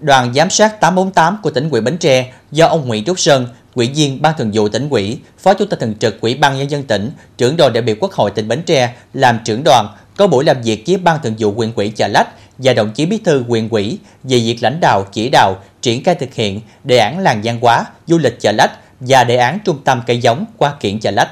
Đoàn giám sát 848 của tỉnh ủy Bến Tre do ông Nguyễn Trúc Sơn, Ủy viên Ban Thường vụ tỉnh ủy, Phó Chủ tịch thường trực Ủy ban nhân dân tỉnh, trưởng đoàn đại biểu Quốc hội tỉnh Bến Tre làm trưởng đoàn có buổi làm việc với Ban Thường vụ huyện ủy Chợ Lách và đồng chí Bí thư huyện ủy về việc lãnh đạo chỉ đạo triển khai thực hiện đề án làng văn hóa du lịch Chợ Lách và đề án trung tâm cây giống qua kiển Chợ Lách.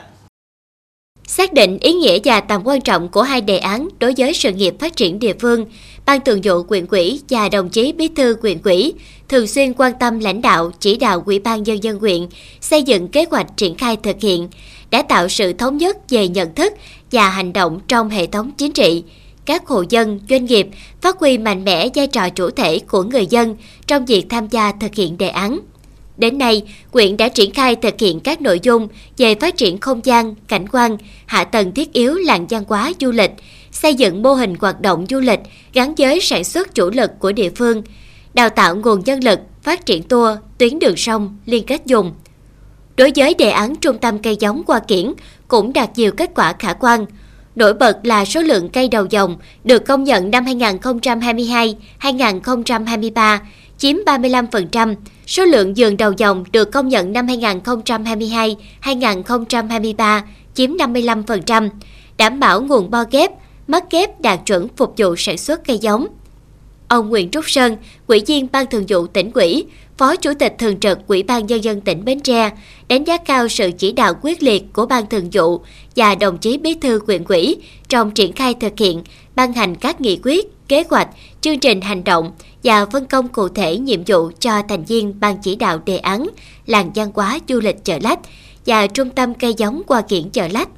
Xác định ý nghĩa và tầm quan trọng của hai đề án đối với sự nghiệp phát triển địa phương, Ban Thường vụ quyện quỹ và đồng chí Bí thư quyện quỹ thường xuyên quan tâm lãnh đạo, chỉ đạo Ủy ban nhân dân huyện xây dựng kế hoạch triển khai thực hiện, đã tạo sự thống nhất về nhận thức và hành động trong hệ thống chính trị. Các hộ dân, doanh nghiệp phát huy mạnh mẽ vai trò chủ thể của người dân trong việc tham gia thực hiện đề án. Đến nay, quyện đã triển khai thực hiện các nội dung về phát triển không gian, cảnh quan, hạ tầng thiết yếu làng văn hóa du lịch, xây dựng mô hình hoạt động du lịch gắn với sản xuất chủ lực của địa phương, đào tạo nguồn nhân lực, phát triển tour, tuyến đường sông, liên kết dùng. Đối với đề án trung tâm cây giống qua kiển cũng đạt nhiều kết quả khả quan. Nổi bật là số lượng cây đầu dòng được công nhận năm 2022-2023 chiếm 35%, số lượng giường đầu dòng được công nhận năm 2022-2023 chiếm 55%, đảm bảo nguồn bo ghép, mắc ghép đạt chuẩn phục vụ sản xuất cây giống. Ông Nguyễn Trúc Sơn, Ủy viên Ban Thường vụ tỉnh ủy, Phó Chủ tịch Thường trực Ủy ban Nhân dân tỉnh Bến Tre, đánh giá cao sự chỉ đạo quyết liệt của Ban Thường vụ và đồng chí Bí thư huyện ủy trong triển khai thực hiện, ban hành các nghị quyết, kế hoạch, chương trình hành động và phân công cụ thể nhiệm vụ cho thành viên Ban chỉ đạo đề án làng văn hóa du lịch chợ lách và trung tâm cây giống qua kiển chợ lách.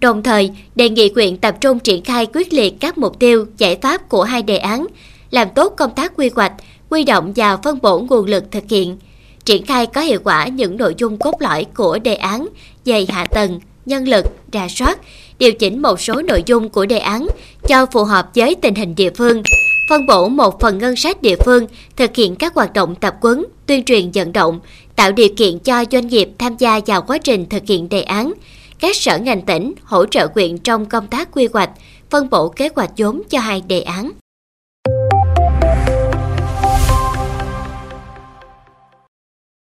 Đồng thời, đề nghị quyện tập trung triển khai quyết liệt các mục tiêu, giải pháp của hai đề án, làm tốt công tác quy hoạch, quy động và phân bổ nguồn lực thực hiện, triển khai có hiệu quả những nội dung cốt lõi của đề án về hạ tầng, nhân lực, rà soát, điều chỉnh một số nội dung của đề án cho phù hợp với tình hình địa phương, phân bổ một phần ngân sách địa phương thực hiện các hoạt động tập quấn, tuyên truyền vận động, tạo điều kiện cho doanh nghiệp tham gia vào quá trình thực hiện đề án, các sở ngành tỉnh hỗ trợ quyện trong công tác quy hoạch, phân bổ kế hoạch vốn cho hai đề án.